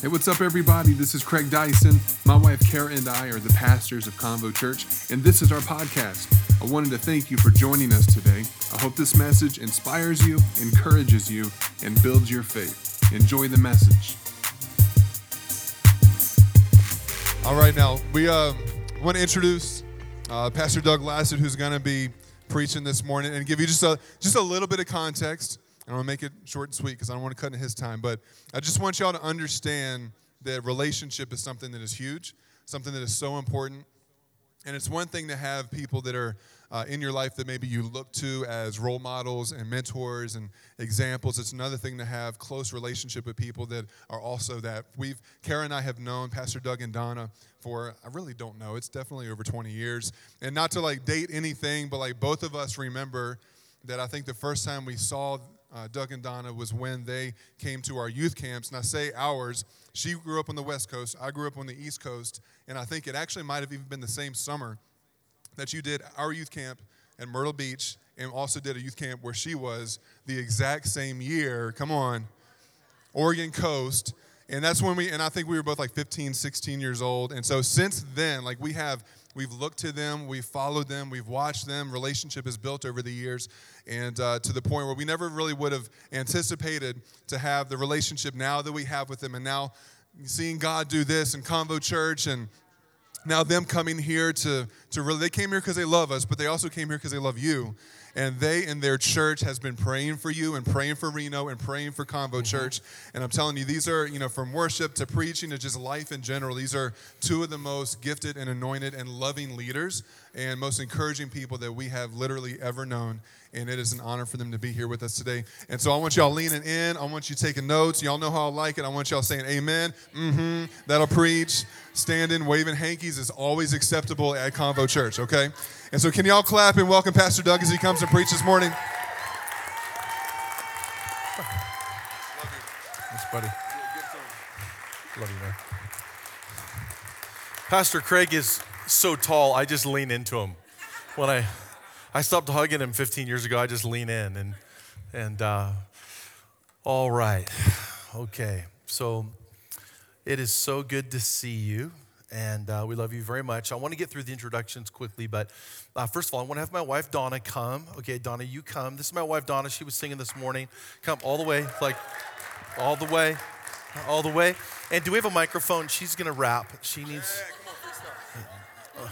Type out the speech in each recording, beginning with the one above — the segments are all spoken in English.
Hey, what's up, everybody? This is Craig Dyson. My wife Kara and I are the pastors of Convo Church, and this is our podcast. I wanted to thank you for joining us today. I hope this message inspires you, encourages you, and builds your faith. Enjoy the message. All right, now we uh, want to introduce uh, Pastor Doug Lasit, who's going to be preaching this morning, and give you just a just a little bit of context. I'm going to make it short and sweet because I don't want to cut in his time. But I just want y'all to understand that relationship is something that is huge, something that is so important. And it's one thing to have people that are uh, in your life that maybe you look to as role models and mentors and examples. It's another thing to have close relationship with people that are also that. We've Kara and I have known Pastor Doug and Donna for I really don't know. It's definitely over 20 years. And not to like date anything, but like both of us remember that I think the first time we saw uh, Doug and Donna was when they came to our youth camps. And I say ours, she grew up on the West Coast, I grew up on the East Coast, and I think it actually might have even been the same summer that you did our youth camp at Myrtle Beach and also did a youth camp where she was the exact same year. Come on, Oregon Coast. And that's when we, and I think we were both like 15, 16 years old. And so since then, like we have, we've looked to them, we've followed them, we've watched them. Relationship is built over the years and uh, to the point where we never really would have anticipated to have the relationship now that we have with them and now seeing god do this in convo church and now them coming here to, to really they came here because they love us but they also came here because they love you and they and their church has been praying for you and praying for Reno and praying for Convo mm-hmm. Church. And I'm telling you, these are, you know, from worship to preaching to just life in general, these are two of the most gifted and anointed and loving leaders and most encouraging people that we have literally ever known. And it is an honor for them to be here with us today. And so I want y'all leaning in. I want you taking notes. Y'all know how I like it. I want y'all saying amen. Mm-hmm. That'll preach. Standing, waving hankies is always acceptable at Convo Church, okay? And so, can y'all clap and welcome Pastor Doug as he comes and preach this morning? Thanks, buddy. Love you, man. Pastor Craig is so tall, I just lean into him. When I, I stopped hugging him 15 years ago, I just lean in. And, and uh, all right. Okay. So, it is so good to see you and uh, we love you very much. I want to get through the introductions quickly, but uh, first of all, I want to have my wife Donna come. Okay, Donna, you come. This is my wife Donna. She was singing this morning. Come all the way, like all the way, all the way. And do we have a microphone? She's gonna rap. She needs. Yeah,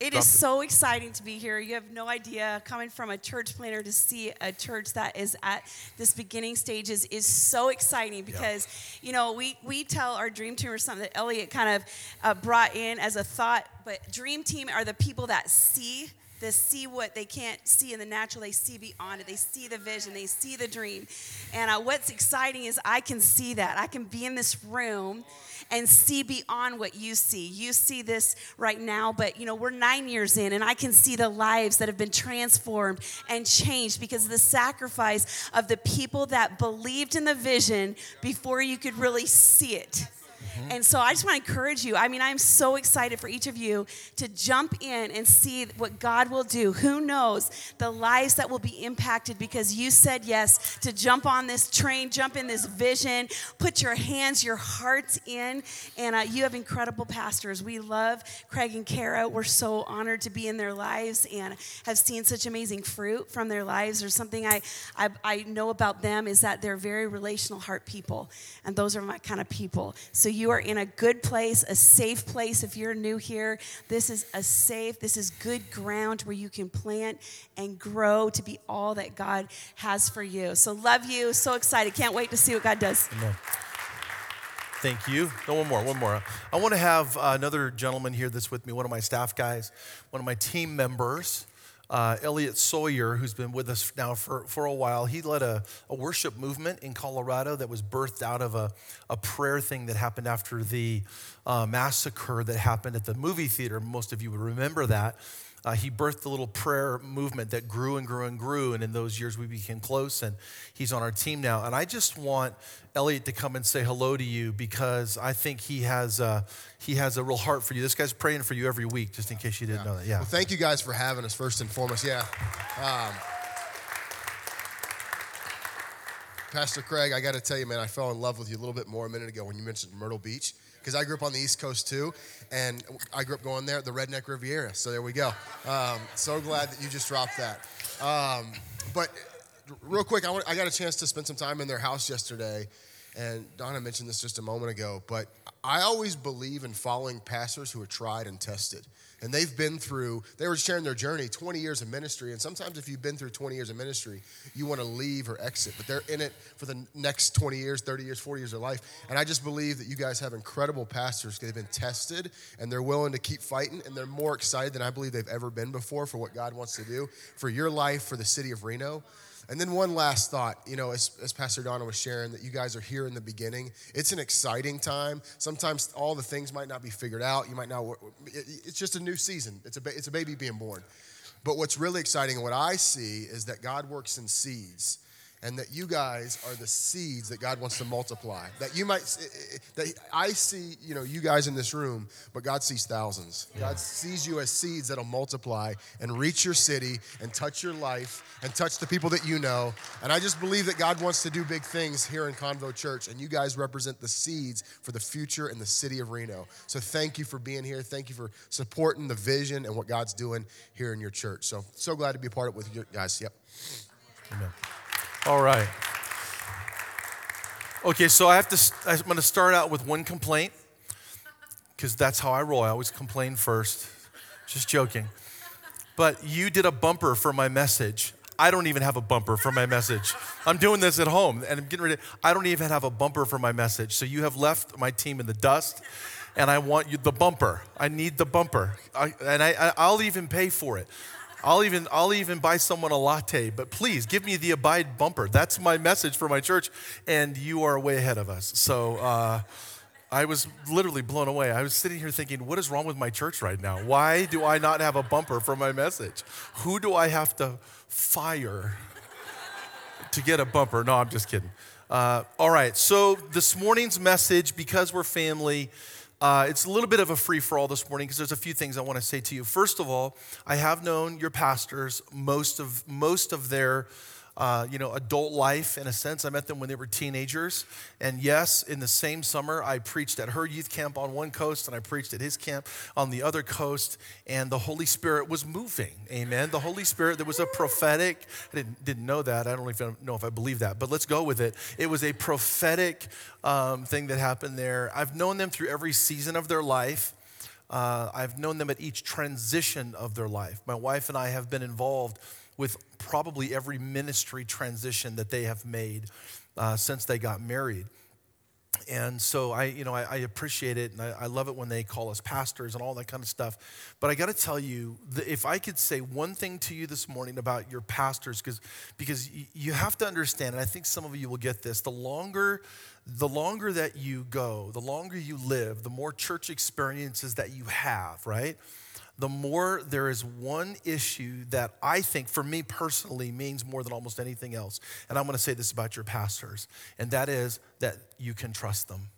yeah, it is so exciting to be here. You have no idea. Coming from a church planner to see a church that is at this beginning stages is so exciting because, you know, we, we tell our dream team or something that Elliot kind of uh, brought in as a thought, but dream team are the people that see they see what they can't see in the natural. They see beyond it. They see the vision. They see the dream. And uh, what's exciting is i can see that. I can be in this room and see beyond what you see. You see this right now, but you know, we're nine years in, and I can see the lives that have been transformed and changed because of the sacrifice of the people that believed in the vision before you could really see it. Mm-hmm. And so I just want to encourage you. I mean, I'm so excited for each of you to jump in and see what God will do. Who knows the lives that will be impacted because you said yes to jump on this train, jump in this vision, put your hands, your hearts in. And uh, you have incredible pastors. We love Craig and Kara. We're so honored to be in their lives and have seen such amazing fruit from their lives. There's something I, I, I know about them is that they're very relational heart people. And those are my kind of people. So you are in a good place, a safe place. If you're new here, this is a safe, this is good ground where you can plant and grow to be all that God has for you. So, love you. So excited. Can't wait to see what God does. Thank you. No, one more, one more. I want to have another gentleman here that's with me, one of my staff guys, one of my team members uh, Elliot Sawyer, who's been with us now for, for a while, he led a, a worship movement in Colorado that was birthed out of a, a prayer thing that happened after the uh, massacre that happened at the movie theater. Most of you would remember that uh, he birthed the little prayer movement that grew and grew and grew. And in those years, we became close, and he's on our team now. And I just want Elliot to come and say hello to you because I think he has a, he has a real heart for you. This guy's praying for you every week, just in case you didn't yeah. know that. Yeah. Well, thank you guys for having us, first and foremost. Yeah. Um, Pastor Craig, I got to tell you, man, I fell in love with you a little bit more a minute ago when you mentioned Myrtle Beach because I grew up on the East Coast too, and I grew up going there, the Redneck Riviera. So there we go. Um, so glad that you just dropped that. Um, but real quick, I, want, I got a chance to spend some time in their house yesterday, and Donna mentioned this just a moment ago, but I always believe in following pastors who are tried and tested and they've been through they were sharing their journey 20 years of ministry. And sometimes if you've been through 20 years of ministry you want to leave or exit but they're in it for the next 20 years 30 years 40 years of life. And i just believe that you guys have incredible pastors. They've been tested and they're willing to keep fighting and they're more excited than i believe they've ever been before for what god wants to do for your life for the city of reno and then one last thought, you know, as, as Pastor Donna was sharing, that you guys are here in the beginning. It's an exciting time. Sometimes all the things might not be figured out. You might not. It's just a new season. It's a it's a baby being born. But what's really exciting and what I see is that God works in seeds and that you guys are the seeds that God wants to multiply. That you might, eh, eh, that I see, you know, you guys in this room, but God sees thousands. Yeah. God sees you as seeds that'll multiply and reach your city and touch your life and touch the people that you know. And I just believe that God wants to do big things here in Convo Church, and you guys represent the seeds for the future in the city of Reno. So thank you for being here. Thank you for supporting the vision and what God's doing here in your church. So so glad to be a part of it with you guys. Yep. Amen. All right. Okay, so I have to. I'm going to start out with one complaint because that's how I roll. I always complain first. Just joking. But you did a bumper for my message. I don't even have a bumper for my message. I'm doing this at home and I'm getting ready. I don't even have a bumper for my message. So you have left my team in the dust and I want you the bumper. I need the bumper. I, and I, I'll even pay for it. I'll even, I'll even buy someone a latte, but please give me the Abide bumper. That's my message for my church, and you are way ahead of us. So uh, I was literally blown away. I was sitting here thinking, what is wrong with my church right now? Why do I not have a bumper for my message? Who do I have to fire to get a bumper? No, I'm just kidding. Uh, all right, so this morning's message, because we're family, uh, it's a little bit of a free for all this morning because there's a few things I want to say to you. First of all, I have known your pastors most of most of their uh, you know, adult life in a sense. I met them when they were teenagers. And yes, in the same summer, I preached at her youth camp on one coast and I preached at his camp on the other coast. And the Holy Spirit was moving. Amen. The Holy Spirit, there was a prophetic, I didn't, didn't know that. I don't even know if I believe that, but let's go with it. It was a prophetic um, thing that happened there. I've known them through every season of their life. Uh, I've known them at each transition of their life. My wife and I have been involved with probably every ministry transition that they have made uh, since they got married. And so I, you know, I, I appreciate it, and I, I, love it when they call us pastors and all that kind of stuff. But I got to tell you, if I could say one thing to you this morning about your pastors, because because you have to understand, and I think some of you will get this: the longer, the longer that you go, the longer you live, the more church experiences that you have, right? The more there is one issue that I think, for me personally, means more than almost anything else. And I'm going to say this about your pastors, and that is that you can trust them.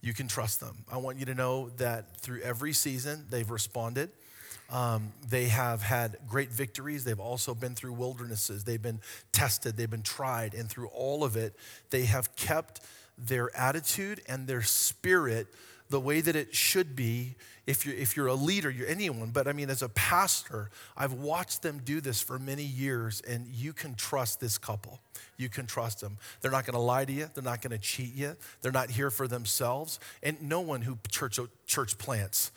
You can trust them. I want you to know that through every season, they've responded. Um, they have had great victories. They've also been through wildernesses. They've been tested. They've been tried. And through all of it, they have kept their attitude and their spirit the way that it should be if you're, if you're a leader, you're anyone, but I mean, as a pastor, I've watched them do this for many years, and you can trust this couple. You can trust them. They're not going to lie to you. They're not going to cheat you. They're not here for themselves. And no one who church, church plants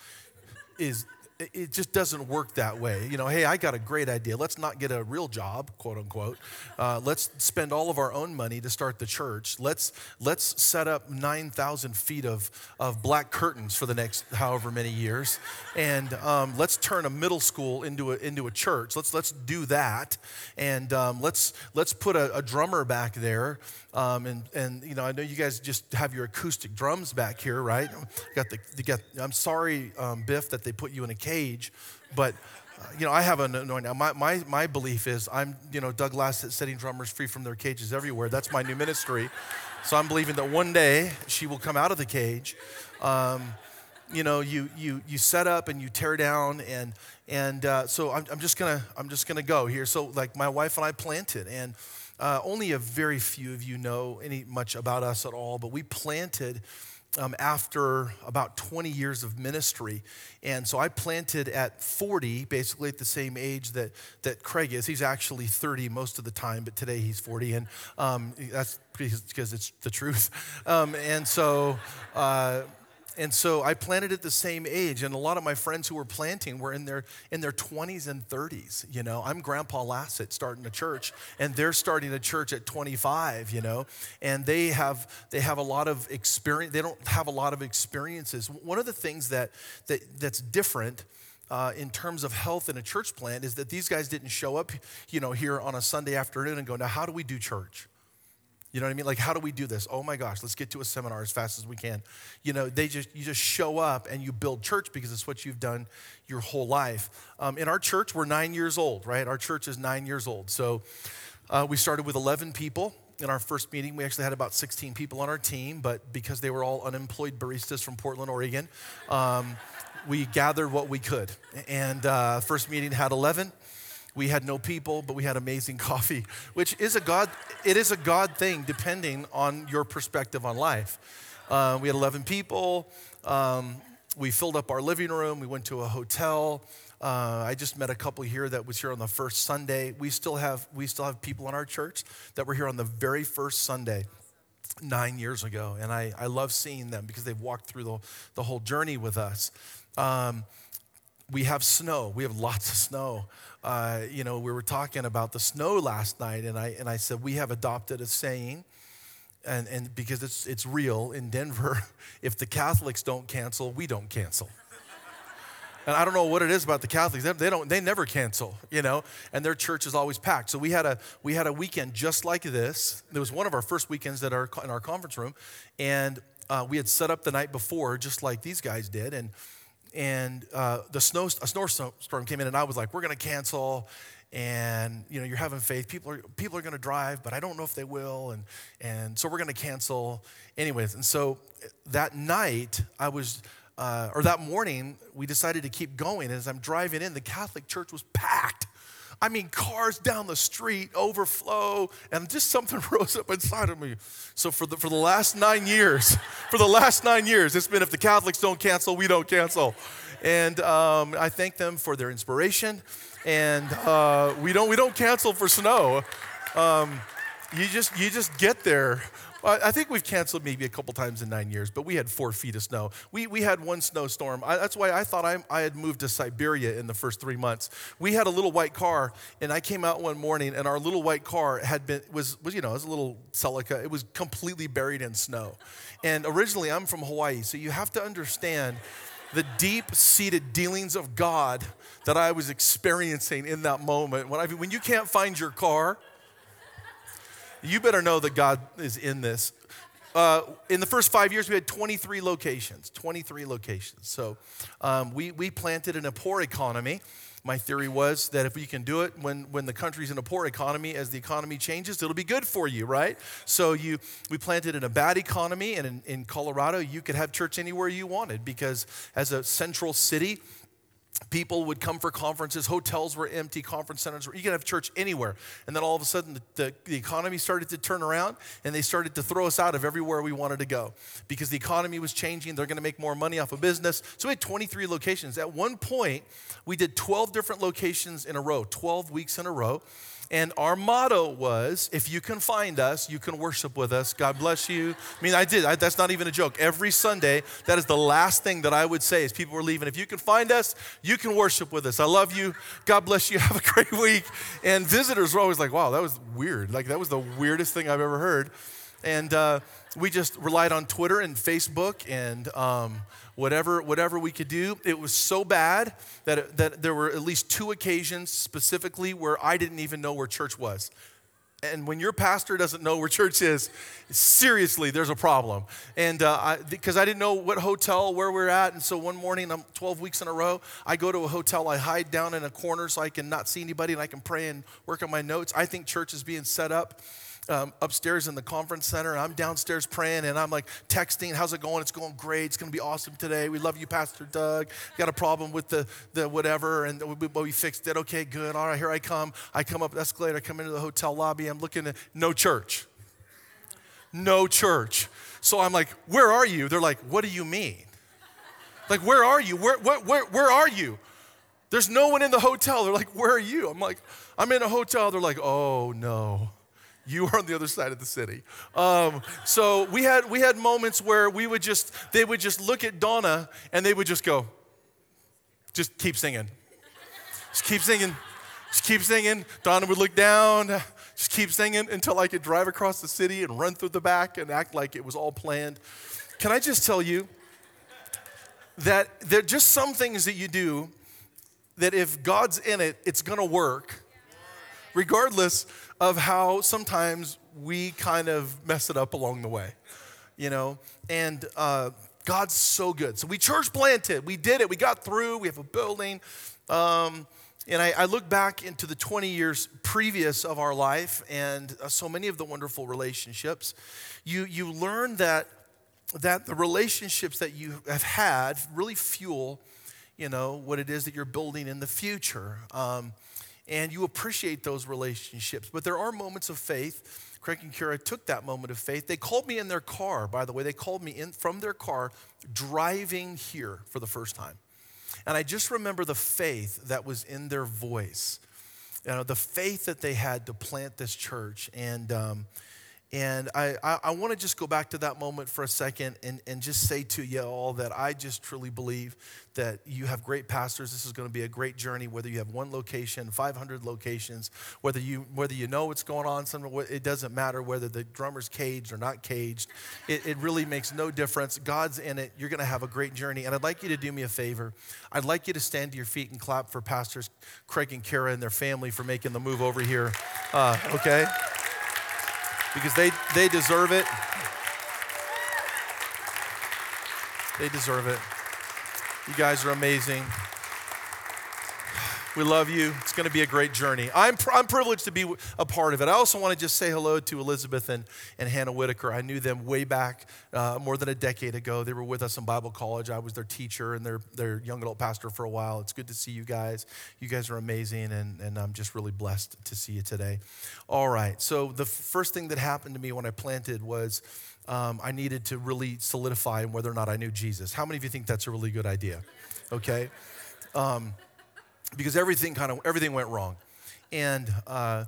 is it just doesn't work that way. You know, hey, I got a great idea. Let's not get a real job, quote unquote. Uh, let's spend all of our own money to start the church. Let's let's set up nine thousand feet of of black curtains for the next however many years, and um, let's turn a middle school into a into a church. Let's let's do that, and um, let's let's put a, a drummer back there um, and, and, you know, I know you guys just have your acoustic drums back here, right? You got the, you got, I'm sorry, um, Biff, that they put you in a cage, but, uh, you know, I have an anointing. My, my, my belief is I'm, you know, Doug Lasit setting drummers free from their cages everywhere. That's my new ministry. So I'm believing that one day she will come out of the cage. Um, you know, you, you, you set up and you tear down and, and uh, so I'm, I'm just gonna, I'm just gonna go here. So like my wife and I planted and, uh, only a very few of you know any much about us at all, but we planted um, after about 20 years of ministry. And so I planted at 40, basically at the same age that, that Craig is. He's actually 30 most of the time, but today he's 40. And um, that's because it's the truth. Um, and so, uh, and so I planted at the same age, and a lot of my friends who were planting were in their in their 20s and 30s. You know, I'm Grandpa Lasit starting a church, and they're starting a church at 25. You know, and they have they have a lot of experience. They don't have a lot of experiences. One of the things that that that's different. Uh, in terms of health in a church plant, is that these guys didn't show up, you know, here on a Sunday afternoon and go, now how do we do church? You know what I mean? Like, how do we do this? Oh my gosh, let's get to a seminar as fast as we can. You know, they just you just show up and you build church because it's what you've done your whole life. Um, in our church, we're nine years old, right? Our church is nine years old. So uh, we started with 11 people. In our first meeting, we actually had about 16 people on our team, but because they were all unemployed baristas from Portland, Oregon, um, we gathered what we could. And uh, first meeting had 11 we had no people, but we had amazing coffee, which is a God, it is a God thing depending on your perspective on life. Uh, we had 11 people. Um, we filled up our living room. We went to a hotel. Uh, I just met a couple here that was here on the first Sunday. We still have we still have people in our church that were here on the very first Sunday nine years ago, and I, I love seeing them because they've walked through the, the whole journey with us. Um, we have snow. We have lots of snow uh, you know, we were talking about the snow last night, and I, and I said, we have adopted a saying, and, and because it's, it's real in Denver, if the Catholics don't cancel, we don't cancel. And I don't know what it is about the Catholics. They, don't, they never cancel, you know, and their church is always packed. So we had a, we had a weekend just like this. It was one of our first weekends at our, in our conference room. And uh, we had set up the night before, just like these guys did. And and uh, the snow, a snowstorm came in, and I was like, "We're going to cancel." And you know, you're having faith. People are people are going to drive, but I don't know if they will. And and so we're going to cancel, anyways. And so that night, I was. Uh, or that morning, we decided to keep going. And as I'm driving in, the Catholic church was packed. I mean, cars down the street overflow, and just something rose up inside of me. So for the for the last nine years, for the last nine years, it's been if the Catholics don't cancel, we don't cancel. And um, I thank them for their inspiration. And uh, we don't we don't cancel for snow. Um, you just you just get there I think we've canceled maybe a couple times in nine years, but we had four feet of snow. We, we had one snowstorm. I, that's why I thought I, I had moved to Siberia in the first three months. We had a little white car, and I came out one morning, and our little white car had been, was, was you know, it was a little Celica. It was completely buried in snow. And originally, I'm from Hawaii, so you have to understand the deep seated dealings of God that I was experiencing in that moment. When, I, when you can't find your car, you better know that God is in this. Uh, in the first five years, we had 23 locations, 23 locations. So um, we, we planted in a poor economy. My theory was that if we can do it when, when the country's in a poor economy, as the economy changes, it'll be good for you, right? So you, we planted in a bad economy, and in, in Colorado, you could have church anywhere you wanted because as a central city, people would come for conferences. Hotels were empty. Conference centers were you could have church anywhere. And then all of a sudden the, the, the, economy started to turn around and they started to throw us out of everywhere we wanted to go. Because the economy was changing they're going to make more money off of business. So we had 23 locations. At one point we did 12 different locations in a row 12 weeks in a row and our motto was if you can find us, you can worship with us. God bless you. I mean, I did. I, that's not even a joke. Every Sunday, that is the last thing that I would say as people were leaving. If you can find us, you can worship with us. I love you. God bless you. Have a great week. And visitors were always like, wow, that was weird. Like, that was the weirdest thing I've ever heard. And uh, we just relied on Twitter and Facebook and um, whatever, whatever we could do. It was so bad that, it, that there were at least two occasions specifically where I didn't even know where church was. And when your pastor doesn't know where church is, seriously, there's a problem. And because uh, I, I, didn't know what hotel, where we're at. And so one morning, I'm 12 weeks in a row, I go to a hotel, I hide down in a corner so I can not see anybody and I can pray and work on my notes. I think church is being set up um, upstairs in the conference center. And I'm downstairs praying and I'm like texting, how's it going? It's going great. It's going to be awesome today. We love you, Pastor Doug. Got a problem with the, the whatever, and we, we fixed it. Okay, good. All right, here I come. I come up the escalator, I come into the hotel lobby. I'm looking at no church. No church. So I'm like, where are you? They're like, what do you mean? Like, where are you? Where, where, where, where are you? There's no one in the hotel. They're like, where are you? I'm like, I'm in a hotel. They're like, oh no you are on the other side of the city. Um, so we had we had moments where we would just they would just look at Donna and they would just go, just keep singing, just keep singing, just keep singing. Donna would look down, just keep singing until I could drive across the city and run through the back and act like it was all planned. Can I just tell you that there are just some things that you do that if God's in it, it's gonna work, regardless of how sometimes we kind of mess it up along the way, you know? And uh, God's so good. So we church planted, we did it, we got through, we have a building. Um, and I, I, look back into the 20 years previous of our life and uh, so many of the wonderful relationships. You, you learn that, that the relationships that you have had really fuel, you know, what it is that you're building in the future. Um, and you appreciate those relationships. But there are moments of faith. Craig and Kira took that moment of faith. They called me in their car, by the way. They called me in from their car driving here for the first time. And I just remember the faith that was in their voice, you know, the faith that they had to plant this church. And, um, and I, I, I want to just go back to that moment for a second and, and just say to you all that I just truly believe that you have great pastors. This is going to be a great journey, whether you have one location, 500 locations, whether you, whether you know what's going on, some, it doesn't matter whether the drummer's caged or not caged. It, it really makes no difference. God's in it. You're going to have a great journey. And I'd like you to do me a favor. I'd like you to stand to your feet and clap for Pastors Craig and Kara and their family for making the move over here. Uh, okay? Because they, they deserve it. They deserve it. You guys are amazing. We love you. It's going to be a great journey. I'm, I'm privileged to be a part of it. I also want to just say hello to Elizabeth and, and Hannah Whitaker. I knew them way back, uh, more than a decade ago. They were with us in Bible college. I was their teacher and their, their young adult pastor for a while. It's good to see you guys. You guys are amazing, and, and I'm just really blessed to see you today. All right, so the first thing that happened to me when I planted was um, I needed to really solidify whether or not I knew Jesus. How many of you think that's a really good idea? Okay. Um, because everything kind of everything went wrong. And uh,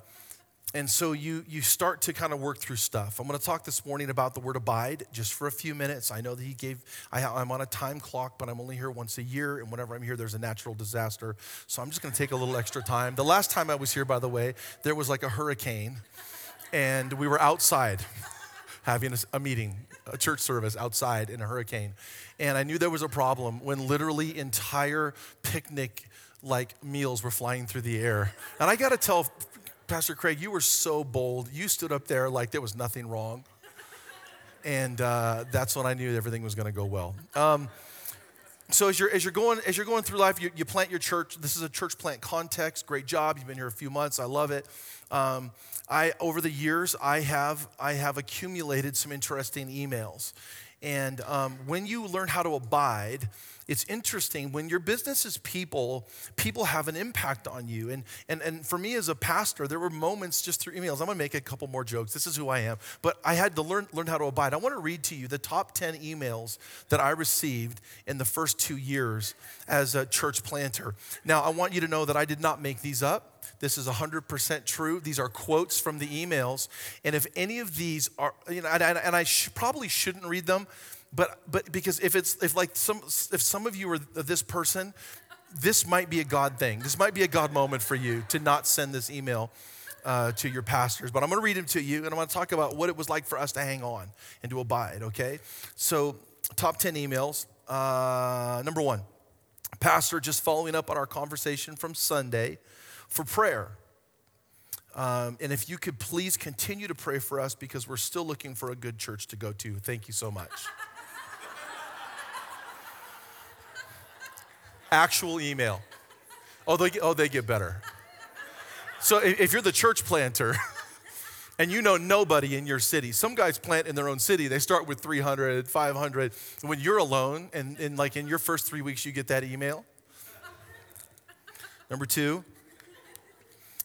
and so you you start to kind of work through stuff. I'm going to talk this morning about the word abide just for a few minutes. I know that he gave I, i'm on a time clock but i'm only here once a year and whenever i'm here there's a natural disaster. So i'm just going to take a little extra time. The last time i was here by the way there was like a hurricane and we were outside having a, a meeting a church service outside in a hurricane. And i knew there was a problem when literally entire picnic like meals were flying through the air. And I got to tell Pastor Craig, you were so bold. You stood up there like there was nothing wrong. And uh, that's when I knew everything was going to go well. Um, so as you're, as you're going as you're going through life, you, you, plant your church. This is a church plant context. Great job. You've been here a few months. I love it. Um, I over the years I have I have accumulated some interesting emails, and um, when you learn how to abide, it's interesting when your business is people, people have an impact on you. And, and, and for me as a pastor, there were moments just through emails. I'm gonna make a couple more jokes. This is who I am. But I had to learn, learn how to abide. I wanna read to you the top 10 emails that I received in the first two years as a church planter. Now, I want you to know that I did not make these up. This is 100% true. These are quotes from the emails. And if any of these are, you know, and, and I sh- probably shouldn't read them, but but because if it's if like some if some of you are this person this might be a god thing this might be a god moment for you to not send this email uh, to your pastors but i'm going to read them to you and i'm to talk about what it was like for us to hang on and to abide okay so top 10 emails uh, number one pastor just following up on our conversation from sunday for prayer um, and if you could please continue to pray for us because we're still looking for a good church to go to. Thank you so much. actual email. Oh, they, oh, they get better. So if you're the church planter and you know nobody in your city. Some guys plant in their own city. They start with 300, 500. When you're alone and, and like in your first three weeks, you get that email. Number two,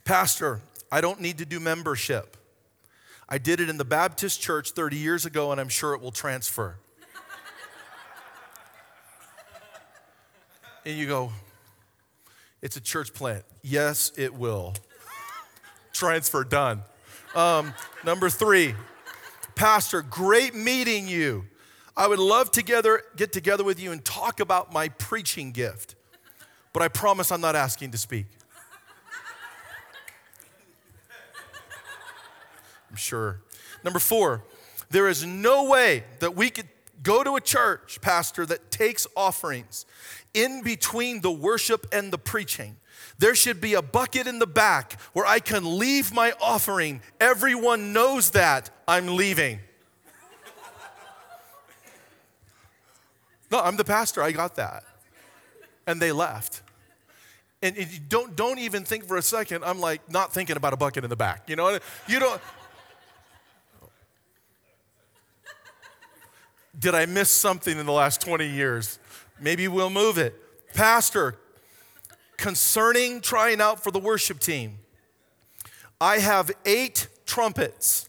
Pastor, I don't need to do membership. I did it in the Baptist church 30 years ago, and I'm sure it will transfer. and you go, It's a church plant. Yes, it will. transfer done. Um, number three, Pastor, great meeting you. I would love to get together with you and talk about my preaching gift, but I promise I'm not asking to speak. I'm sure. Number four, there is no way that we could go to a church, Pastor, that takes offerings in between the worship and the preaching. There should be a bucket in the back where I can leave my offering. Everyone knows that I'm leaving. No, I'm the pastor. I got that. And they left. And don't, don't even think for a second, I'm like not thinking about a bucket in the back. You know, you don't. Did I miss something in the last 20 years? Maybe we'll move it. Pastor, concerning trying out for the worship team, I have eight trumpets.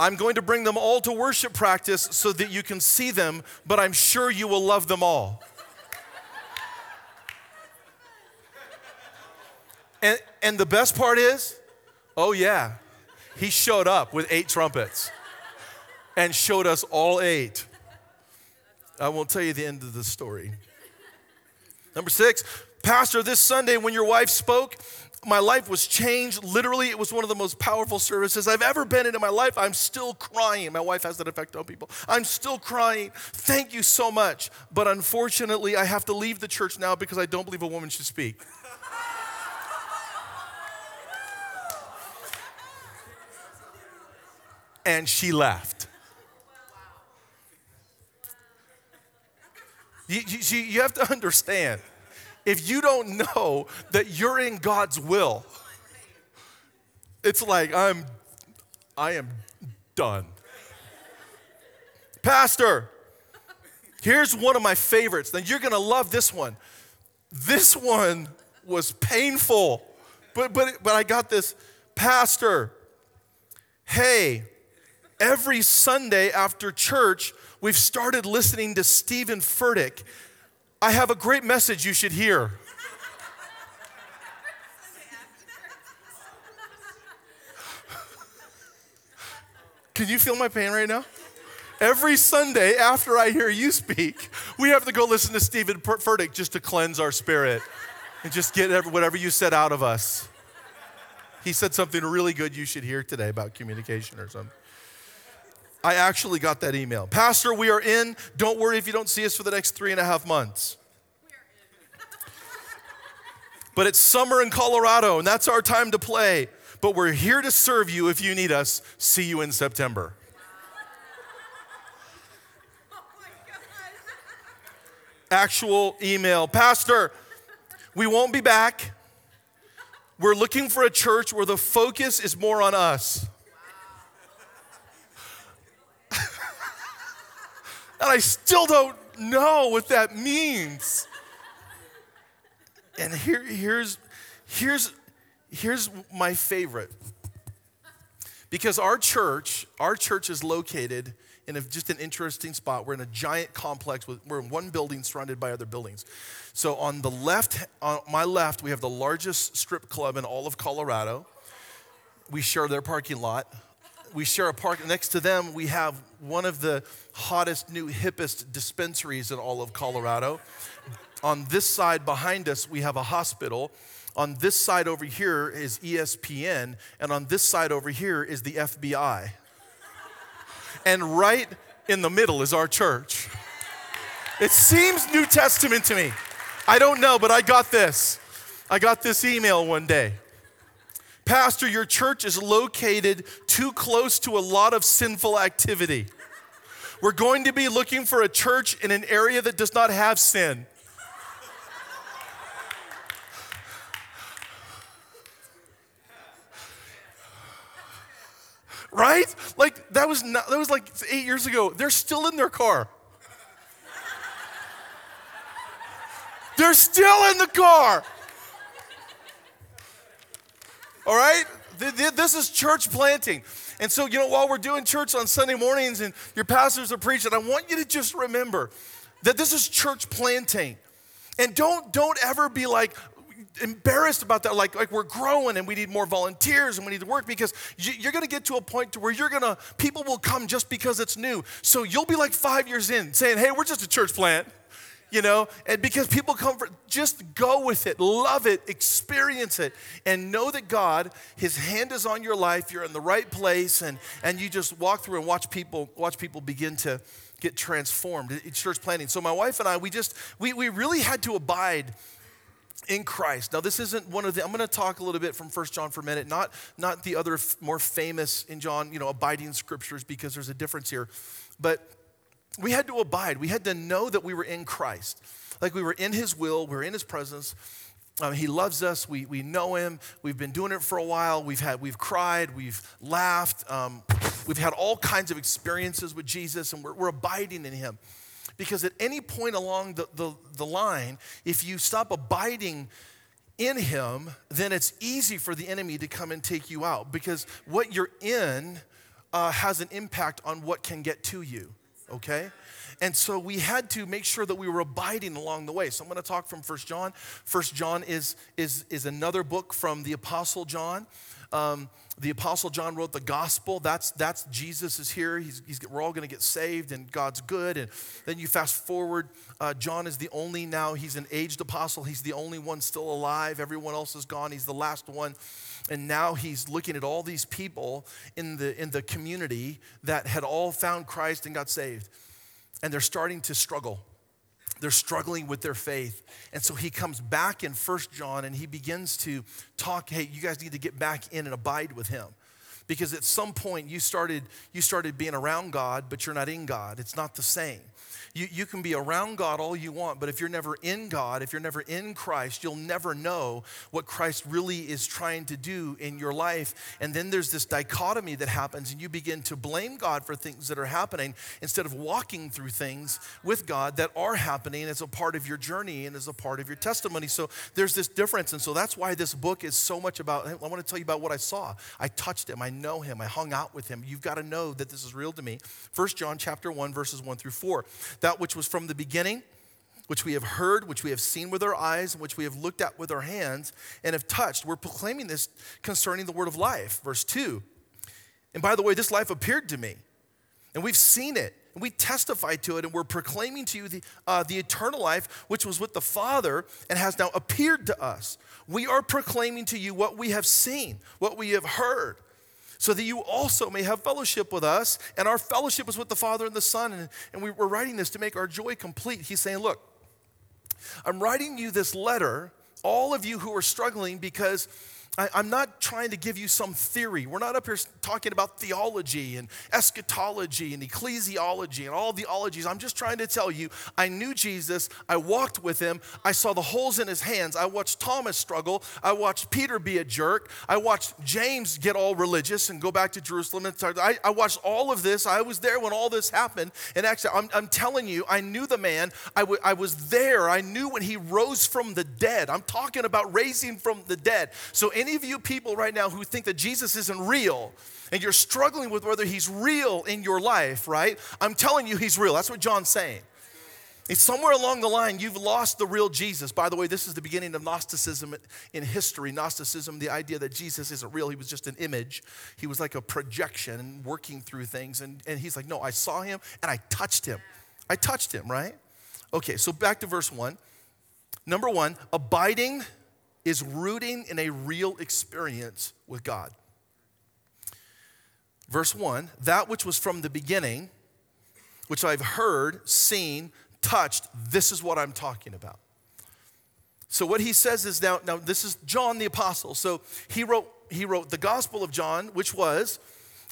I'm going to bring them all to worship practice so that you can see them, but I'm sure you will love them all. And, and the best part is, oh yeah, he showed up with eight trumpets and showed us all eight. I won't tell you the end of the story. Number six, Pastor, this Sunday when your wife spoke, my life was changed. Literally, it was one of the most powerful services I've ever been in in my life. I'm still crying. My wife has that effect on people. I'm still crying. Thank you so much. But unfortunately, I have to leave the church now because I don't believe a woman should speak. and she left. You, you, you have to understand if you don't know that you're in God's will, it's like I'm I am done. Pastor, here's one of my favorites. Now you're gonna love this one. This one was painful, but but but I got this. Pastor, hey, every Sunday after church, we've started listening to Stephen Furtick. I have a great message you should hear. Can you feel my pain right now? Every Sunday after I hear you speak, we have to go listen to Stephen Furtick just to cleanse our spirit and just get whatever you said out of us. He said something really good you should hear today about communication or something. I actually got that email. Pastor, we are in. Don't worry if you don't see us for the next three and a half months. but it's summer in Colorado, and that's our time to play. But we're here to serve you if you need us. See you in September. Actual email. Pastor, we won't be back. We're looking for a church where the focus is more on us. And I still don't know what that means. And here, here's, here's, here's my favorite. Because our church, our church is located in a, just an interesting spot. We're in a giant complex. With, we're in one building surrounded by other buildings. So on the left, on my left, we have the largest strip club in all of Colorado. We share their parking lot we share a park. Next to them, we have one of the hottest, new, hippest dispensaries in all of Colorado. On this side behind us, we have a hospital. On this side over here is ESPN. And on this side over here is the FBI. And right in the middle is our church. It seems New Testament to me. I don't know, but I got this. I got this email one day. Pastor, your church is located too close to a lot of sinful activity. We're going to be looking for a church in an area that does not have sin. right? Like that was not, that was like eight years ago. They're still in their car. They're still in the car. All right? This is church planting. And so, you know, while we're doing church on Sunday mornings and your pastors are preaching, I want you to just remember that this is church planting. And don't don't ever be like embarrassed about that like like we're growing and we need more volunteers and we need to work because you're going to get to a point to where you're going to people will come just because it's new so you'll be like five years in saying hey we're just a church plant you know, and because people come for, just go with it, love it, experience it, and know that God, His hand is on your life. You're in the right place, and and you just walk through and watch people watch people begin to get transformed. It's church planting. So my wife and I, we just we we really had to abide in Christ. Now, this isn't one of the, I'm going to talk a little bit from First John for a minute, not, not the other f- more famous in John, you know, abiding scriptures because there's a difference here. But we had to abide. We had to know that we were in Christ. Like we were in His will, We're in His presence. Um, he loves us. We, we know Him. We've been doing it for a while. We've, had, we've cried. We've laughed. Um, we've had all kinds of experiences with Jesus, and we're, we're abiding in Him. Because at any point along the, the, the line, if you stop abiding in Him, then it's easy for the enemy to come and take you out. Because what you're in uh, has an impact on what can get to you okay? And so we had to make sure that we were abiding along the way. So I'm going to talk from First John. First John is, is, is another book from the Apostle John. Um, the Apostle John wrote the gospel. That's, that's Jesus is here. He's, he's, we're all going to get saved, and God's good. And then you fast forward, uh, John is the only now, he's an aged apostle. He's the only one still alive. Everyone else is gone. He's the last one. And now he's looking at all these people in the, in the community that had all found Christ and got saved. And they're starting to struggle. They're struggling with their faith. And so he comes back in First John and he begins to talk, hey, you guys need to get back in and abide with him. Because at some point you started you started being around god but you're not in god. It's not the same you, you can be around God all you want, but if you're never in God, if you're never in Christ, you'll never know what Christ really is trying to do in your life. And then there's this dichotomy that happens, and you begin to blame God for things that are happening instead of walking through things with God that are happening as a part of your journey and as a part of your testimony. So there's this difference. And so that's why this book is so much about. I want to tell you about what I saw. I touched him, I know him, I hung out with him. You've got to know that this is real to me. First John chapter 1, verses 1 through 4 that which was from the beginning, which we have heard, which we have seen with our eyes, and which we have looked at with our hands and have touched. We're proclaiming this concerning the word of life. Verse 2. And by the way, this life appeared to me, and we've seen it, and we testify to it, and we're proclaiming to you the, uh, the eternal life, which was with the Father and has now appeared to us. We are proclaiming to you what we have seen, what we have heard so that you also may have fellowship with us. And our fellowship is with the Father and the Son. And, and we, we're writing this to make our joy complete. He's saying, Look, I'm writing you this letter, all of you who are struggling, because I, am not trying to give you some theory. We're not up here talking about theology and eschatology and ecclesiology and all the ologies. I'm just trying to tell you I knew Jesus. I walked with him. I saw the holes in his hands. I watched Thomas struggle. I watched Peter be a jerk. I watched James get all religious and go back to Jerusalem. And start, I, I watched all of this. I was there when all this happened. And actually, I'm, I'm telling you, I knew the man. I, w- I was there. I knew when he rose from the dead. I'm talking about raising from the dead. So, any of you people right now who think that Jesus isn't real and you're struggling with whether he's real in your life, right? I'm telling you, he's real. That's what John's saying. It's somewhere along the line you've lost the real Jesus. By the way, this is the beginning of Gnosticism in history. Gnosticism, the idea that Jesus isn't real, he was just an image. He was like a projection working through things. And, and he's like, No, I saw him and I touched him. I touched him, right? Okay, so back to verse one. Number one, abiding is rooting in a real experience with God. Verse 1 that which was from the beginning, which I've heard, seen, touched, this is what I'm talking about. So what he says is now, now this is John the apostle. So he wrote, he wrote the Gospel of John, which was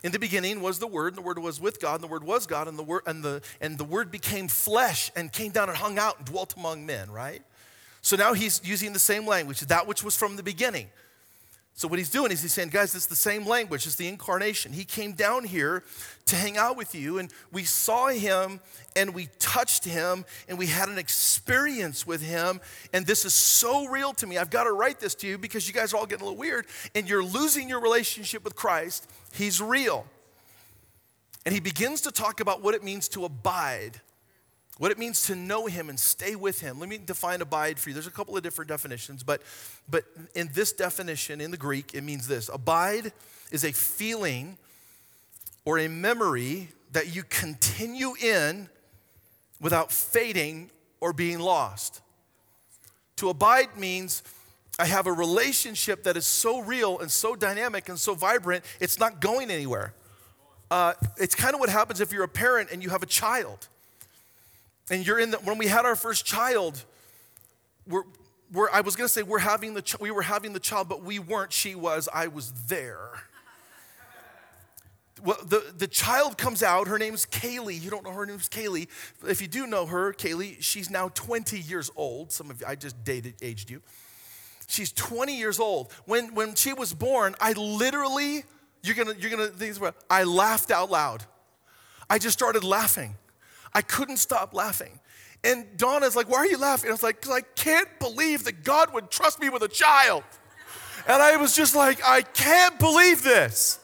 in the beginning was the Word, and the Word was with God, and the Word was God, and the Word and the and the Word became flesh and came down and hung out and dwelt among men, right? So now he's using the same language, that which was from the beginning. So, what he's doing is he's saying, guys, it's the same language, it's the incarnation. He came down here to hang out with you, and we saw him and we touched him and we had an experience with him. And this is so real to me. I've got to write this to you because you guys are all getting a little weird and you're losing your relationship with Christ. He's real. And he begins to talk about what it means to abide what it means to know him and stay with him. Let me define abide for you. There's a couple of different definitions, but, but in this definition, in the Greek, it means this Abide is a feeling or a memory that you continue in without fading or being lost. To abide means I have a relationship that is so real and so dynamic and so vibrant, it's not going anywhere. Uh, it's kind of what happens if you're a parent and you have a child and you're in the, when we had our first child, we're, we're, I was gonna say we're having the, we were having the child, but we weren't. She was, I was there. Well, the, the child comes out. Her name's Kaylee. You don't know her name's Kaylee. If you do know her, Kaylee, she's now 20 years old. Some of you, I just dated, aged you. She's 20 years old. When, when she was born, I literally, you're gonna, you're gonna think I laughed out loud. I just started laughing. I couldn't stop laughing. And Donna's like, Why are you laughing? I was like, Because I can't believe that God would trust me with a child. And I was just like, I can't believe this.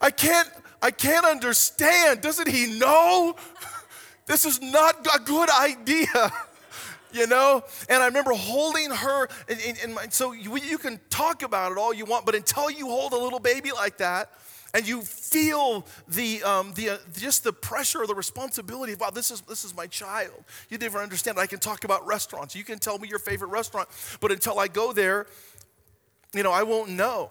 I can't, I can't understand. Doesn't he know? This is not a good idea. You know, and I remember holding her, and, and, and my, so you, you can talk about it all you want, but until you hold a little baby like that, and you feel the, um, the, uh, just the pressure or the responsibility of, wow, this is, this is my child. You never understand. I can talk about restaurants. You can tell me your favorite restaurant, but until I go there, you know, I won't know.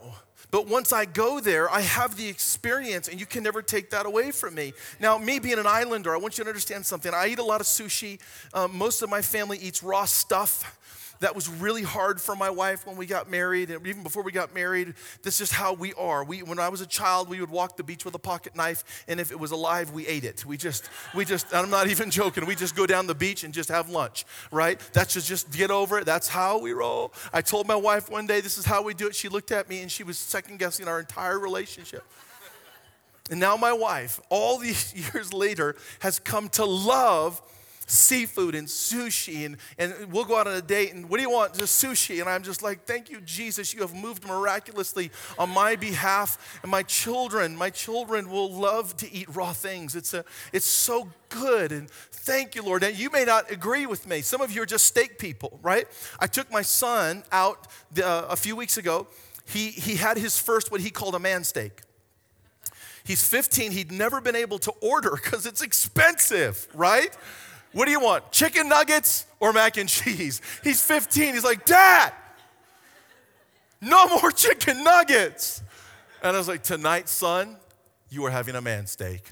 But once I go there, I have the experience, and you can never take that away from me. Now, me being an islander, I want you to understand something. I eat a lot of sushi. Um, most of my family eats raw stuff that was really hard for my wife when we got married, and even before we got married. This is how we are. We, when I was a child, we would walk the beach with a pocket knife, and if it was alive, we ate it. We just, we just, I'm not even joking. We just go down the beach and just have lunch, right? That's just, just get over it. That's how we roll. I told my wife one day, this is how we do it. She looked at me and she was second guessing our entire relationship. And now my wife, all these years later, has come to love seafood and sushi, and, and we'll go out on a date, and what do you want? Just sushi. And I'm just like, thank you, Jesus. You have moved miraculously on my behalf. And my children, my children will love to eat raw things. It's, a, it's so good. And thank you, Lord. And you may not agree with me. Some of you are just steak people, right? I took my son out the, uh, a few weeks ago. He, he had his first, what he called a man steak. He's 15. He'd never been able to order because it's expensive, right? What do you want? Chicken nuggets or mac and cheese? He's 15. He's like, Dad, no more chicken nuggets. And I was like, Tonight, son, you are having a man steak.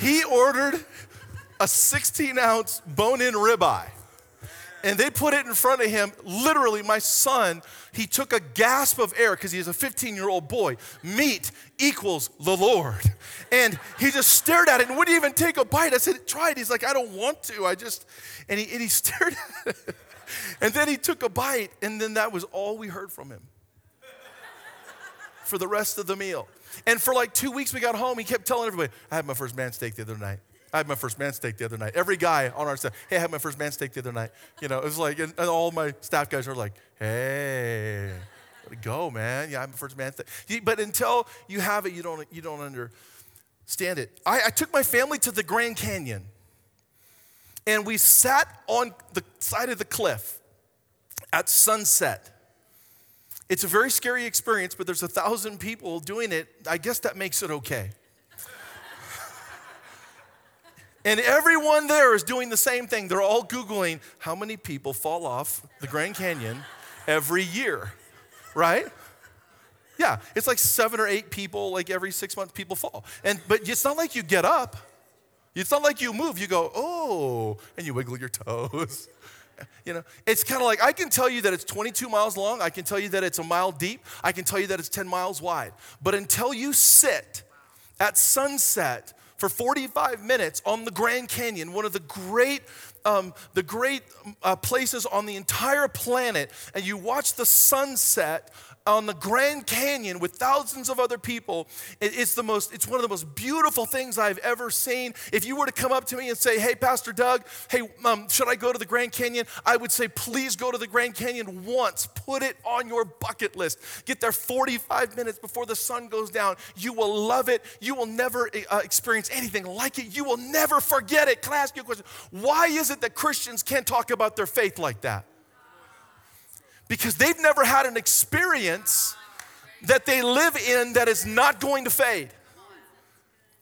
He ordered a 16 ounce bone in ribeye and they put it in front of him. Literally, my son, he took a gasp of air because he's a 15 year old boy. Meat equals the Lord. And he just stared at it and wouldn't even take a bite. I said, try it. He's like, I don't want to. I just, and he, and he stared at it. And then he took a bite, and then that was all we heard from him for the rest of the meal. And for like two weeks, we got home. He kept telling everybody, I had my first man steak the other night. I had my first man steak the other night. Every guy on our staff, hey, I had my first man steak the other night. You know, it was like, and, and all my staff guys are like, hey, go, man. Yeah, I'm my first man. But until you have it, you don't, you don't understand it. I, I took my family to the Grand Canyon, and we sat on the side of the cliff at sunset. It's a very scary experience, but there's a thousand people doing it. I guess that makes it okay. And everyone there is doing the same thing. They're all Googling how many people fall off the Grand Canyon every year, right? Yeah, it's like seven or eight people, like every six months, people fall. And but it's not like you get up. It's not like you move. You go, oh, and you wiggle your toes. You know, it's kind of like I can tell you that it's 22 miles long. I can tell you that it's a mile deep. I can tell you that it's 10 miles wide. But until you sit at sunset for 45 minutes on the Grand Canyon, one of the great, um, the great uh, places on the entire planet, and you watch the sunset on the Grand Canyon with thousands of other people. It's the most, it's one of the most beautiful things I've ever seen. If you were to come up to me and say, Hey, Pastor Doug, hey, um, should I go to the Grand Canyon? I would say, Please go to the Grand Canyon once. Put it on your bucket list. Get there 45 minutes before the sun goes down. You will love it. You will never uh, experience anything like it. You will never forget it. Can I ask you a question? Why is it that Christians can't talk about their faith like that? Because they've never had an experience that they live in that is not going to fade.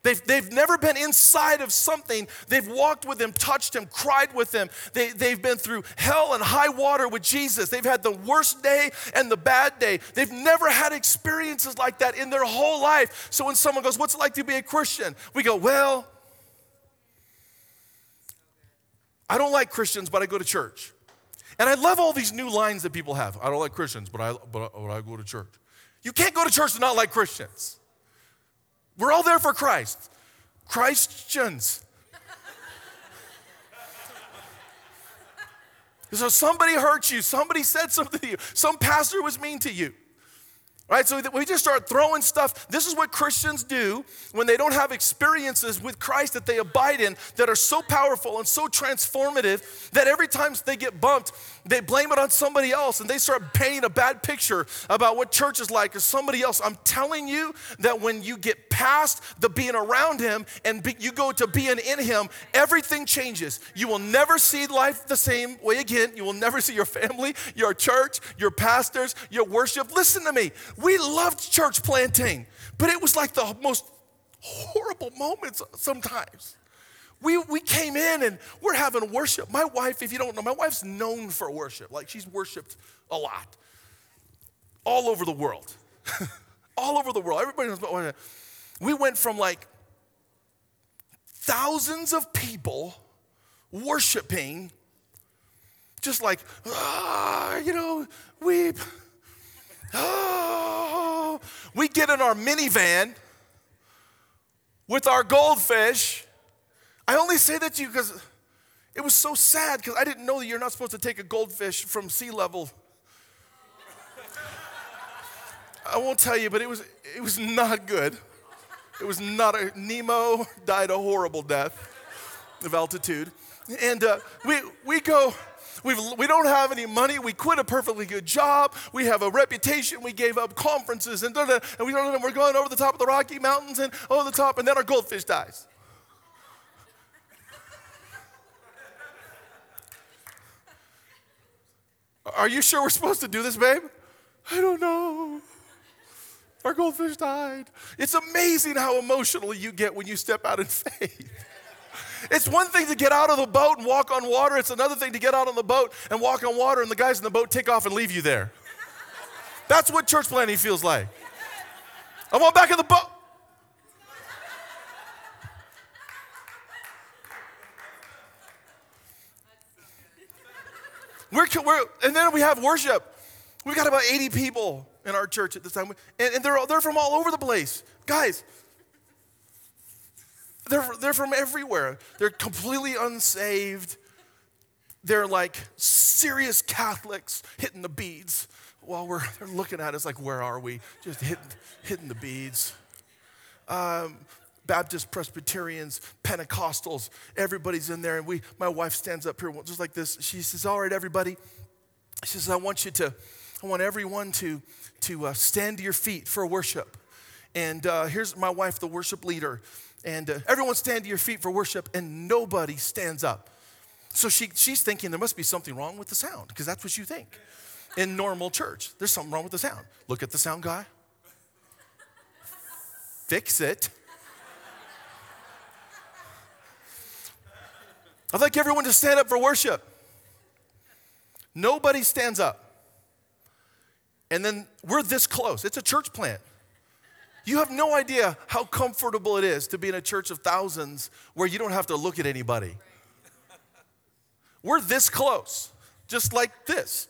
They've, they've never been inside of something. They've walked with him, touched him, cried with him. They, they've been through hell and high water with Jesus. They've had the worst day and the bad day. They've never had experiences like that in their whole life. So when someone goes, What's it like to be a Christian? We go, Well, I don't like Christians, but I go to church. And I love all these new lines that people have. I don't like Christians, but I, but, but I go to church. You can't go to church and not like Christians. We're all there for Christ. Christians. so somebody hurt you, somebody said something to you, some pastor was mean to you. Right? So we just start throwing stuff. This is what Christians do when they don't have experiences with Christ that they abide in that are so powerful and so transformative that every time they get bumped, they blame it on somebody else and they start painting a bad picture about what church is like or somebody else. I'm telling you that when you get past the being around Him and be, you go to being in Him, everything changes. You will never see life the same way again. You will never see your family, your church, your pastors, your worship. Listen to me. We loved church planting, but it was like the most horrible moments sometimes. We, we came in and we're having worship. My wife, if you don't know, my wife's known for worship. Like she's worshiped a lot, all over the world. all over the world. Everybody knows about worship. We went from like thousands of people worshiping, just like, ah, you know, weep oh, we get in our minivan with our goldfish. I only say that to you because it was so sad because I didn't know that you're not supposed to take a goldfish from sea level. I won't tell you, but it was it was not good. It was not a Nemo died a horrible death of altitude, and uh, we we go We've, we don't have any money. We quit a perfectly good job. We have a reputation. We gave up conferences and, and we know. We're going over the top of the Rocky Mountains and over the top, and then our goldfish dies. Are you sure we're supposed to do this, babe? I don't know. Our goldfish died. It's amazing how emotional you get when you step out in faith. It's one thing to get out of the boat and walk on water, it's another thing to get out on the boat and walk on water, and the guys in the boat take off and leave you there. That's what church planting feels like. I want back in the boat. We're, we're, and then we have worship. We've got about 80 people in our church at this time, and, and they're, they're from all over the place. Guys, they're, they're from everywhere. They're completely unsaved. They're like serious Catholics hitting the beads while we're they're looking at us like, where are we? Just hitting, hitting the beads. Um, Baptist, Presbyterians, Pentecostals, everybody's in there. And we, my wife stands up here just like this. She says, All right, everybody. She says, I want you to, I want everyone to, to uh, stand to your feet for worship. And uh, here's my wife, the worship leader and uh, everyone stand to your feet for worship, and nobody stands up. So she, she's thinking there must be something wrong with the sound, because that's what you think in normal church. There's something wrong with the sound. Look at the sound guy, fix it. I'd like everyone to stand up for worship. Nobody stands up. And then we're this close. It's a church plant. You have no idea how comfortable it is to be in a church of thousands where you don't have to look at anybody. We're this close, just like this.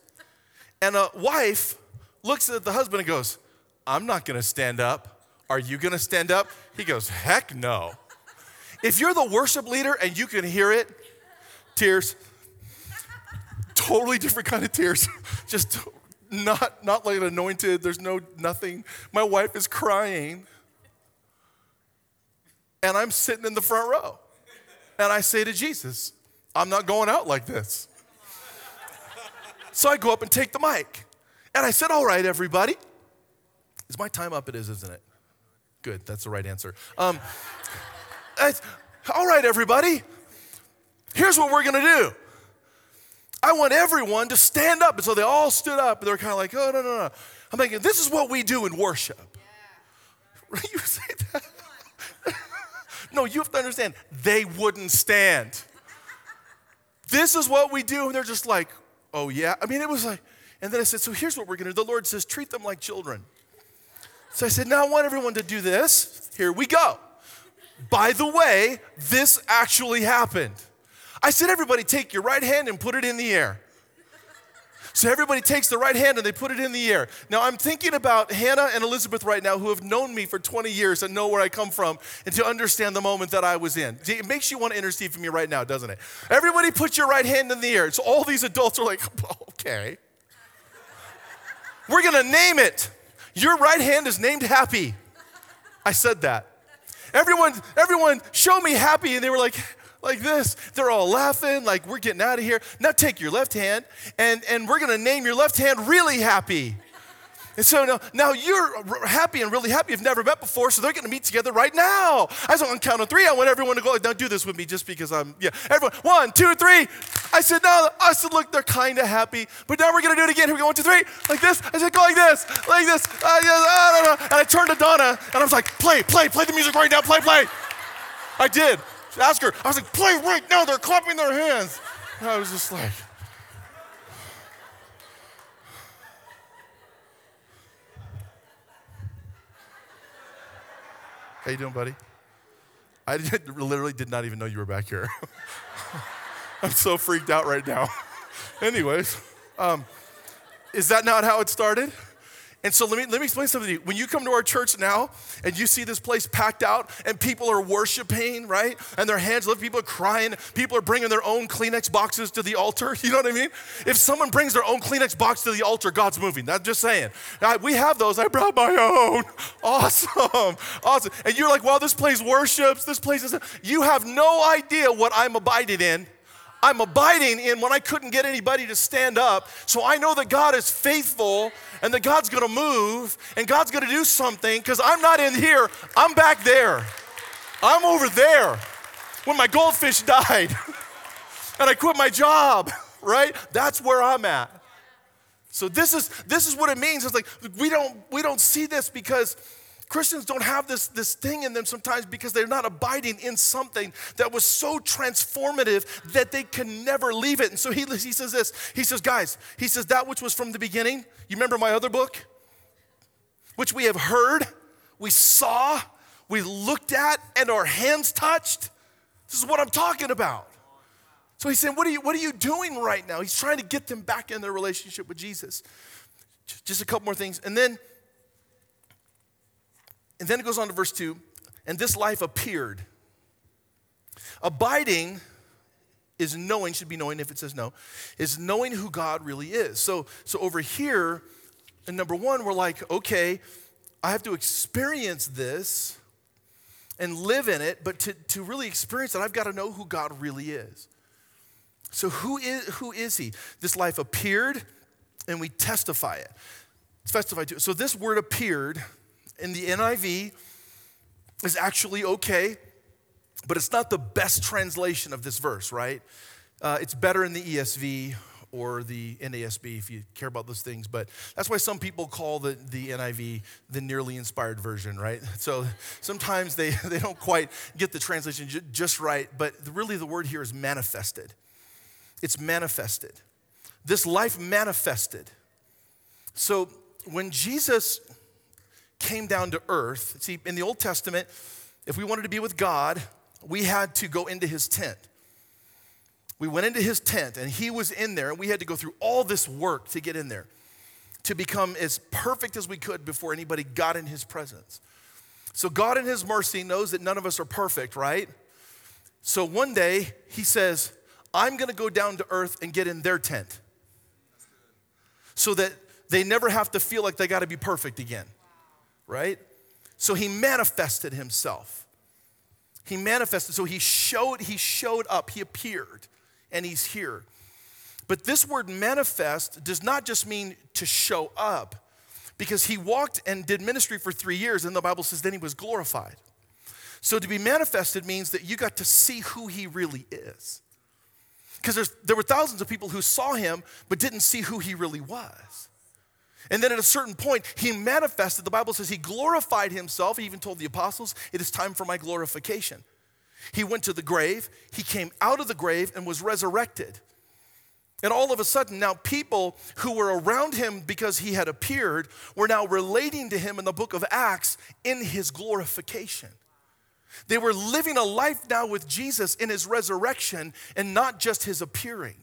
And a wife looks at the husband and goes, I'm not gonna stand up. Are you gonna stand up? He goes, Heck no. If you're the worship leader and you can hear it, tears, totally different kind of tears, just not, not like anointed. There's no nothing. My wife is crying. And I'm sitting in the front row. And I say to Jesus, I'm not going out like this. So I go up and take the mic. And I said, All right, everybody. Is my time up? It is, isn't it? Good, that's the right answer. Um, all right, everybody. Here's what we're gonna do. I want everyone to stand up. And so they all stood up and they're kind of like, oh, no, no, no. I'm thinking, this is what we do in worship. Yeah. you say that? no, you have to understand, they wouldn't stand. This is what we do. And they're just like, oh, yeah. I mean, it was like, and then I said, so here's what we're going to do. The Lord says, treat them like children. So I said, now I want everyone to do this. Here we go. By the way, this actually happened. I said, everybody take your right hand and put it in the air. So everybody takes the right hand and they put it in the air. Now I'm thinking about Hannah and Elizabeth right now who have known me for 20 years and know where I come from and to understand the moment that I was in. It makes you want to intercede for me right now, doesn't it? Everybody put your right hand in the air. So all these adults are like, okay. We're to name it. Your right hand is named happy. I said that. Everyone, everyone, show me happy. And they were like, like this. They're all laughing, like we're getting out of here. Now take your left hand, and, and we're gonna name your left hand really happy. And so now, now you're happy and really happy. You've never met before, so they're going to meet together right now. I said on count of three, I want everyone to go. Now do this with me, just because I'm yeah. Everyone, one, two, three. I said no. I said look, they're kind of happy, but now we're going to do it again. Here we go, one, two, three, like this. I said go like this, like this. And I turned to Donna, and I was like, play, play, play the music right now, play, play. I did. Ask her. I was like, play right now. They're clapping their hands. And I was just like, How you doing, buddy? I literally did not even know you were back here. I'm so freaked out right now. Anyways, um, is that not how it started? And so let me, let me explain something to you. When you come to our church now and you see this place packed out and people are worshiping, right? And their hands lift, people are crying, people are bringing their own Kleenex boxes to the altar. You know what I mean? If someone brings their own Kleenex box to the altar, God's moving. That's just saying. We have those. I brought my own. Awesome. Awesome. And you're like, wow, this place worships, this place is. You have no idea what I'm abiding in I'm abiding in when I couldn't get anybody to stand up. So I know that God is faithful and that God's gonna move and God's gonna do something because I'm not in here, I'm back there. I'm over there when my goldfish died and I quit my job, right? That's where I'm at. So this is this is what it means. It's like we don't we don't see this because Christians don't have this, this thing in them sometimes because they're not abiding in something that was so transformative that they can never leave it. And so he, he says this He says, guys, he says, that which was from the beginning, you remember my other book? Which we have heard, we saw, we looked at, and our hands touched. This is what I'm talking about. So he's saying, what are, you, what are you doing right now? He's trying to get them back in their relationship with Jesus. Just a couple more things. And then and then it goes on to verse 2 and this life appeared. Abiding is knowing, should be knowing if it says no, is knowing who God really is. So, so over here, in number one, we're like, okay, I have to experience this and live in it, but to, to really experience it, I've got to know who God really is. So who is who is he? This life appeared and we testify it. It's testified to. So this word appeared in the NIV is actually okay, but it's not the best translation of this verse, right? Uh, it's better in the ESV or the NASB if you care about those things. But that's why some people call the, the NIV the nearly inspired version, right? So sometimes they, they don't quite get the translation just right, but really the word here is manifested. It's manifested. This life manifested. So when Jesus came down to earth. See, in the Old Testament, if we wanted to be with God, we had to go into his tent. We went into his tent and he was in there, and we had to go through all this work to get in there, to become as perfect as we could before anybody got in his presence. So, God, in his mercy, knows that none of us are perfect, right? So, one day, he says, I'm gonna go down to earth and get in their tent so that they never have to feel like they got to be perfect again, right? So he manifested himself. He manifested, so he showed, he showed up, he appeared, and he's here. But this word manifest does not just mean to show up, because he walked and did ministry for three years, and the Bible says then he was glorified. So to be manifested means that you got to see who he really is. Because there were thousands of people who saw him but didn't see who he really was. And then at a certain point, he manifested. The Bible says he glorified himself. He even told the apostles, It is time for my glorification. He went to the grave, he came out of the grave and was resurrected. And all of a sudden, now people who were around him because he had appeared were now relating to him in the book of Acts in his glorification. They were living a life now with Jesus in his resurrection and not just his appearing.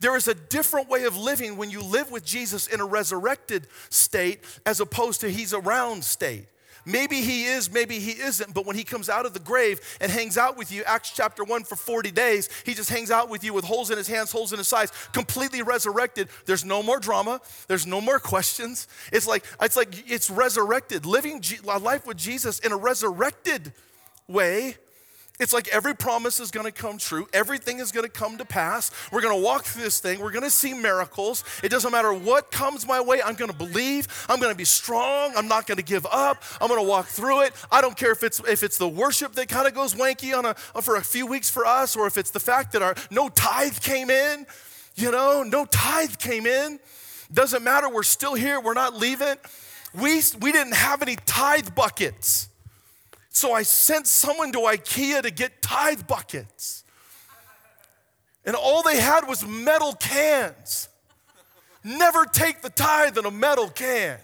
There is a different way of living when you live with Jesus in a resurrected state as opposed to he's around state. Maybe he is, maybe he isn't, but when he comes out of the grave and hangs out with you, Acts chapter 1 for 40 days, he just hangs out with you with holes in his hands, holes in his sides, completely resurrected. There's no more drama, there's no more questions. It's like it's like it's resurrected. Living life with Jesus in a resurrected way it's like every promise is gonna come true. Everything is gonna come to pass. We're gonna walk through this thing. We're gonna see miracles. It doesn't matter what comes my way, I'm gonna believe. I'm gonna be strong. I'm not gonna give up. I'm gonna walk through it. I don't care if it's if it's the worship that kind of goes wanky on a for a few weeks for us, or if it's the fact that our no tithe came in, you know, no tithe came in. Doesn't matter, we're still here, we're not leaving. We we didn't have any tithe buckets. So I sent someone to IKEA to get tithe buckets. And all they had was metal cans. Never take the tithe in a metal can.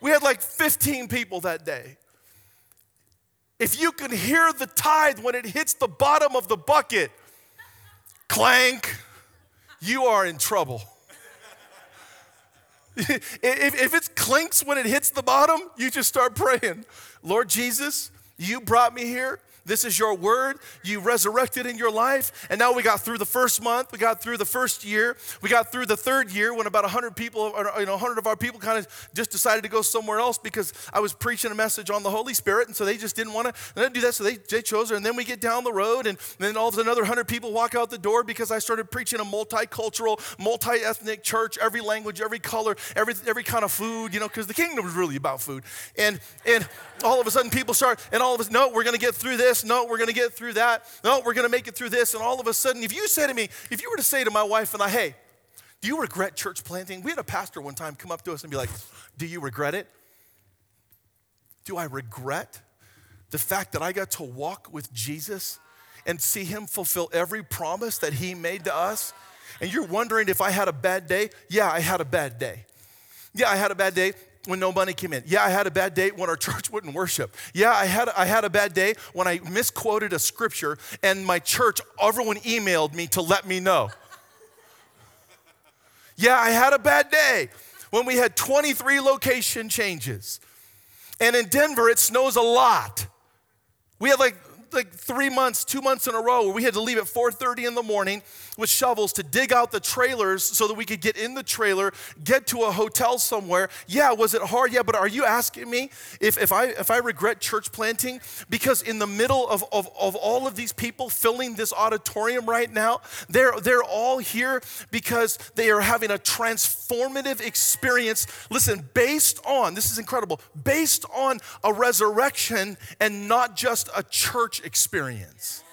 We had like 15 people that day. If you can hear the tithe when it hits the bottom of the bucket, clank, you are in trouble. if, if it clinks when it hits the bottom, you just start praying. Lord Jesus, you brought me here. This is your word. You resurrected in your life. And now we got through the first month. We got through the first year. We got through the third year when about 100 people, or, you know, 100 of our people kind of just decided to go somewhere else because I was preaching a message on the Holy Spirit. And so they just didn't want to do that. So they, they chose her. And then we get down the road and then all of another 100 people walk out the door because I started preaching a multicultural, multi-ethnic church, every language, every color, every, every kind of food, you know, because the kingdom is really about food. And, and all of a sudden people start, and all of us, no, we're going to get through this. No, we're going to get through that. No, we're going to make it through this. And all of a sudden, if you say to me, if you were to say to my wife and I, hey, do you regret church planting? We had a pastor one time come up to us and be like, do you regret it? Do I regret the fact that I got to walk with Jesus and see him fulfill every promise that he made to us? And you're wondering if I had a bad day? Yeah, I had a bad day. Yeah, I had a bad day when no money came in. Yeah, I had a bad day when our church wouldn't worship. Yeah, I had, I had a bad day when I misquoted a scripture and my church, everyone emailed me to let me know. Yeah, I had a bad day when we had 23 location changes. And in Denver, it snows a lot. We had like like three months, two months in a row where we had to leave at 4:30 in the morning with shovels to dig out the trailers so that we could get in the trailer, get to a hotel somewhere. Yeah, was it hard? Yeah, but are you asking me if, if I if I regret church planting? Because in the middle of, of, of all of these people filling this auditorium right now, they're they're all here because they are having a transformative experience. Listen, based on this is incredible, based on a resurrection and not just a church experience.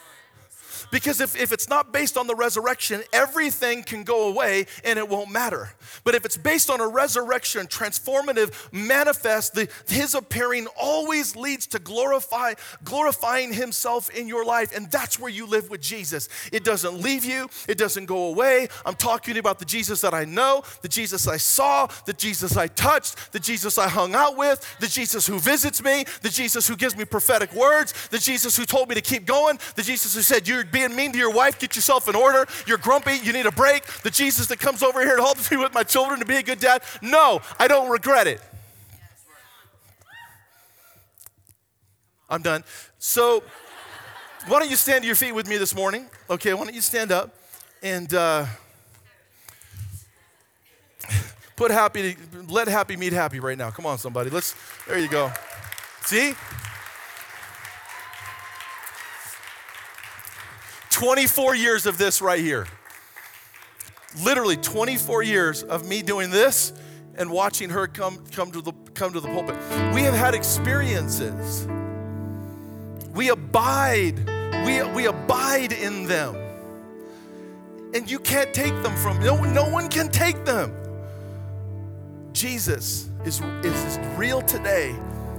Because if, if it's not based on the resurrection, everything can go away and it won't matter. But if it's based on a resurrection, transformative, manifest, the, his appearing always leads to glorify, glorifying himself in your life. And that's where you live with Jesus. It doesn't leave you, it doesn't go away. I'm talking about the Jesus that I know, the Jesus I saw, the Jesus I touched, the Jesus I hung out with, the Jesus who visits me, the Jesus who gives me prophetic words, the Jesus who told me to keep going, the Jesus who said, You're being mean to your wife, get yourself in order. You're grumpy, you need a break. The Jesus that comes over here to help me with my children to be a good dad. No, I don't regret it. I'm done. So, why don't you stand to your feet with me this morning? Okay, why don't you stand up and uh, Put happy, let happy meet happy right now. Come on, somebody. Let's, there you go. See? 24 years of this right here. Literally 24 years of me doing this and watching her come, come, to the, come to the pulpit. We have had experiences. We abide, we, we abide in them. And you can't take them from, no, no one can take them. Jesus is, is as real today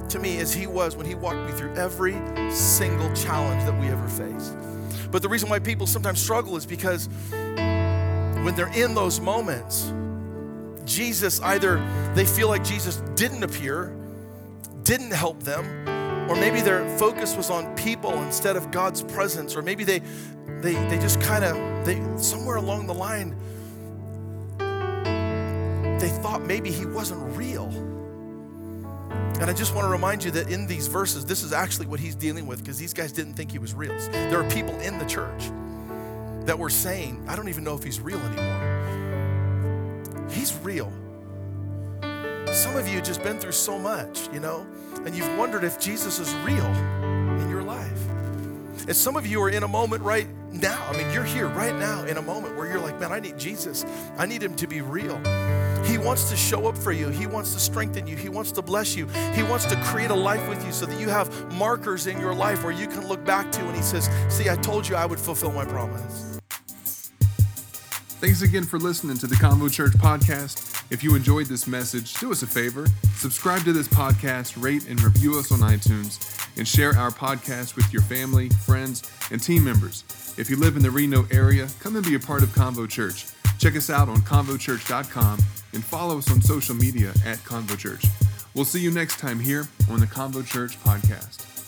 to me as he was when he walked me through every single challenge that we ever faced. But the reason why people sometimes struggle is because when they're in those moments, Jesus either they feel like Jesus didn't appear, didn't help them, or maybe their focus was on people instead of God's presence, or maybe they they they just kind of they somewhere along the line they thought maybe he wasn't real. And I just want to remind you that in these verses, this is actually what he's dealing with because these guys didn't think he was real. There are people in the church that were saying, I don't even know if he's real anymore. He's real. Some of you have just been through so much, you know, and you've wondered if Jesus is real. And some of you are in a moment right now. I mean, you're here right now in a moment where you're like, man, I need Jesus. I need him to be real. He wants to show up for you. He wants to strengthen you. He wants to bless you. He wants to create a life with you so that you have markers in your life where you can look back to and he says, See, I told you I would fulfill my promise. Thanks again for listening to the Convo Church podcast. If you enjoyed this message, do us a favor subscribe to this podcast, rate and review us on iTunes, and share our podcast with your family, friends, and team members. If you live in the Reno area, come and be a part of Convo Church. Check us out on convochurch.com and follow us on social media at Convo Church. We'll see you next time here on the Convo Church podcast.